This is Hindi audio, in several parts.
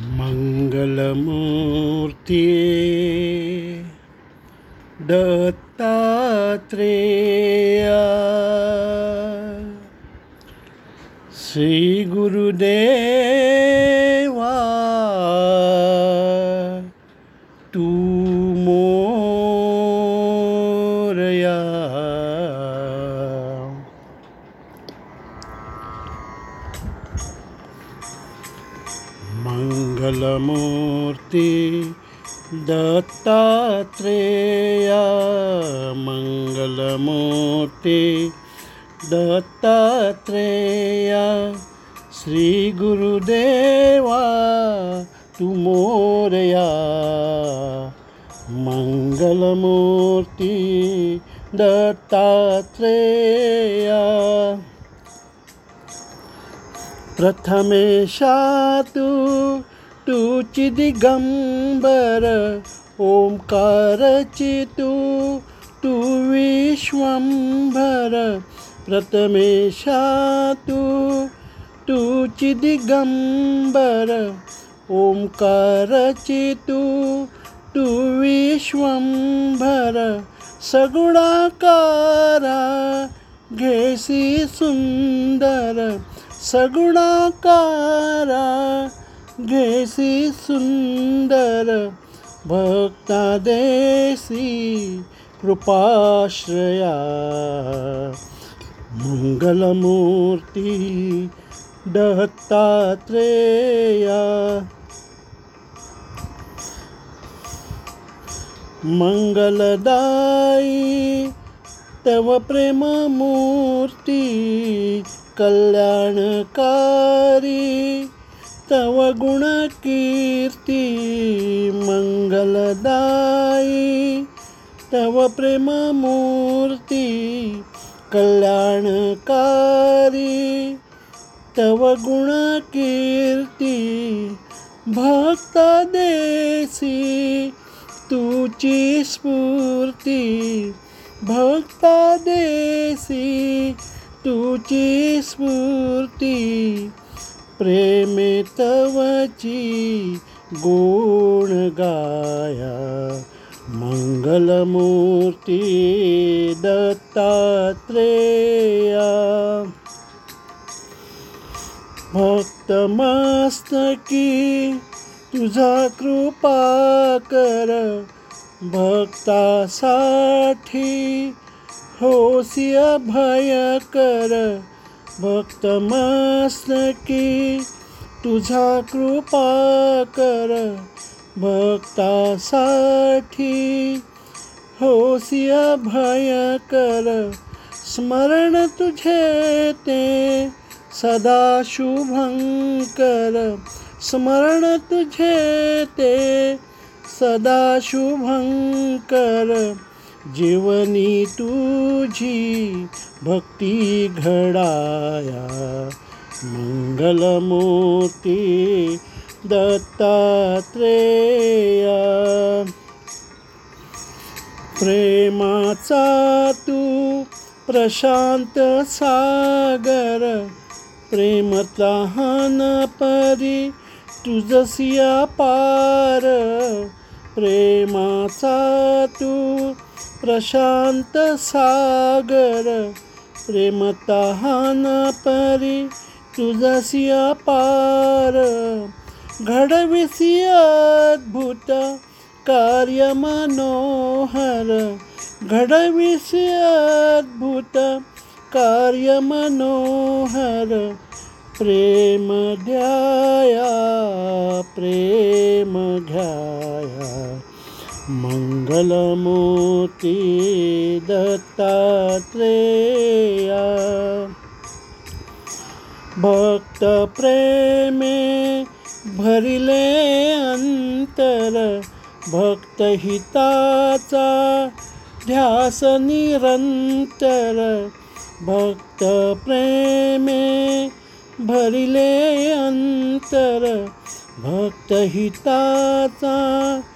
मङ्गलमूर्ति दत्तात्रेया। श्रीगुरुदेवा तू मोरया। मङ्गलमूर्ति दत्तात्रेया मङ्गलमूर्ति दत्तात्रेया श्रीगुरुदेवा तू मोरया मङ्गलमूर्ति दत्तात्रेया। प्रथमेशा तु टुचिदिगम्बर ओङ्कारचितु तु विश्वम्भर प्रथमेशा तु टुचिदिगम्बर ओङ्कारचितु तु विश्वम्भर सगुणाकारा घेसी सुन्दर सगुणाकारा घेसी सुन्दर भक्तादेशी कृपाश्रया मङ्गलमूर्ति दत्तात्रेया। मङ्गलदायी तव प्रेममूर्ति कल्याणकारी। तव गुणकीर्ती मङ्गलदायी तव प्रेममूर्ति कल्याणकारी तव गुणकीर्ति भक्तदेशी तुची स्फूर्ती भक्तदेशी तुची स्फूर्ती प्रेमे तवची गुण गाया। मङ्गलमूर्ति दत्तात्रेया। भक्तमस्तकी तुझा कृपा कर। भक्तासाठी होसी अभय कर भक्तमस्तकी तुझा कृपा कर भक्तासाठी होसी अभय कर, स्मरण तुझे ते सदा शुभंकर, स्मरण तुझे ते सदा शुभंकर। जीवनी तुझी भक्ती घडाया मंगलमूर्ती दत्तात्रेया. प्रेमाचा तू प्रशांत सागर प्रेम तहान परी तुझसिया पार प्रेमाचा तू प्रशांत सागर, प्रेम तहान परी तुझसिया पार। घडविसी अद्भुत कार्य मनोहर घडविसी अद्भुत कार्य मनोहर। प्रेम ध्याया मङ्गलमूर्ति दत्तात्रेया भरिले अंतर निरंतर भक्तप्रेमे भरिले अंतर भक्तहिताचा ध्यास निरंतर भक्ता संगे क्रीडसी तू तर भक्ता संगे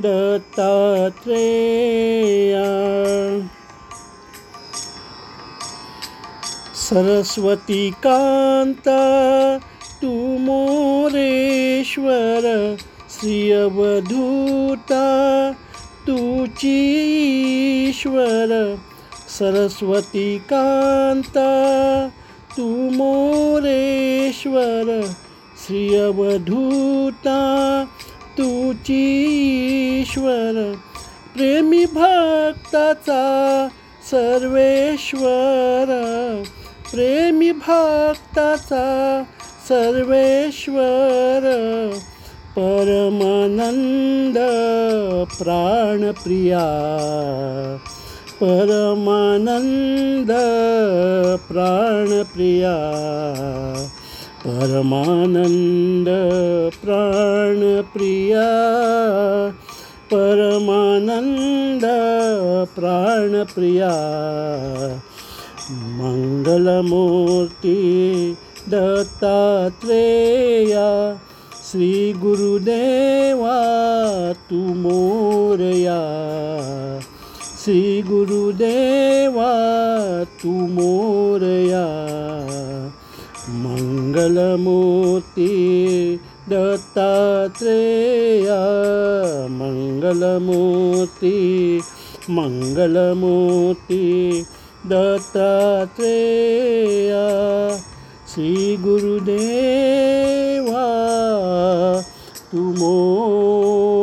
दत्तात्रेया। सरस्वती कांता तू मोरेश्वर श्री अवधूता तुची ईश्वर सरस्वती कांता तू मोरेश्वर श्री तुची ईश्वर प्रेमी भक्ताचा सर्वेश्वर. प्रेमी भक्ताचा सर्वेश्वर. परमानंद प्राणप्रिया. परमानंद प्राणप्रिया. परमानंद प्राणप्रिया परमानंद प्राणप्रिया मंगलमूर्ती दत्तात्रेया श्री गुरुदेवा तू मोरया। श्री गुरुदेवा तू मोरया। मंगलमूर्ती दत्तात्रेया मंगलमूर्ती मंगलमूर्ती दत्तात्रेया श्री गुरुदेवा तू मोरया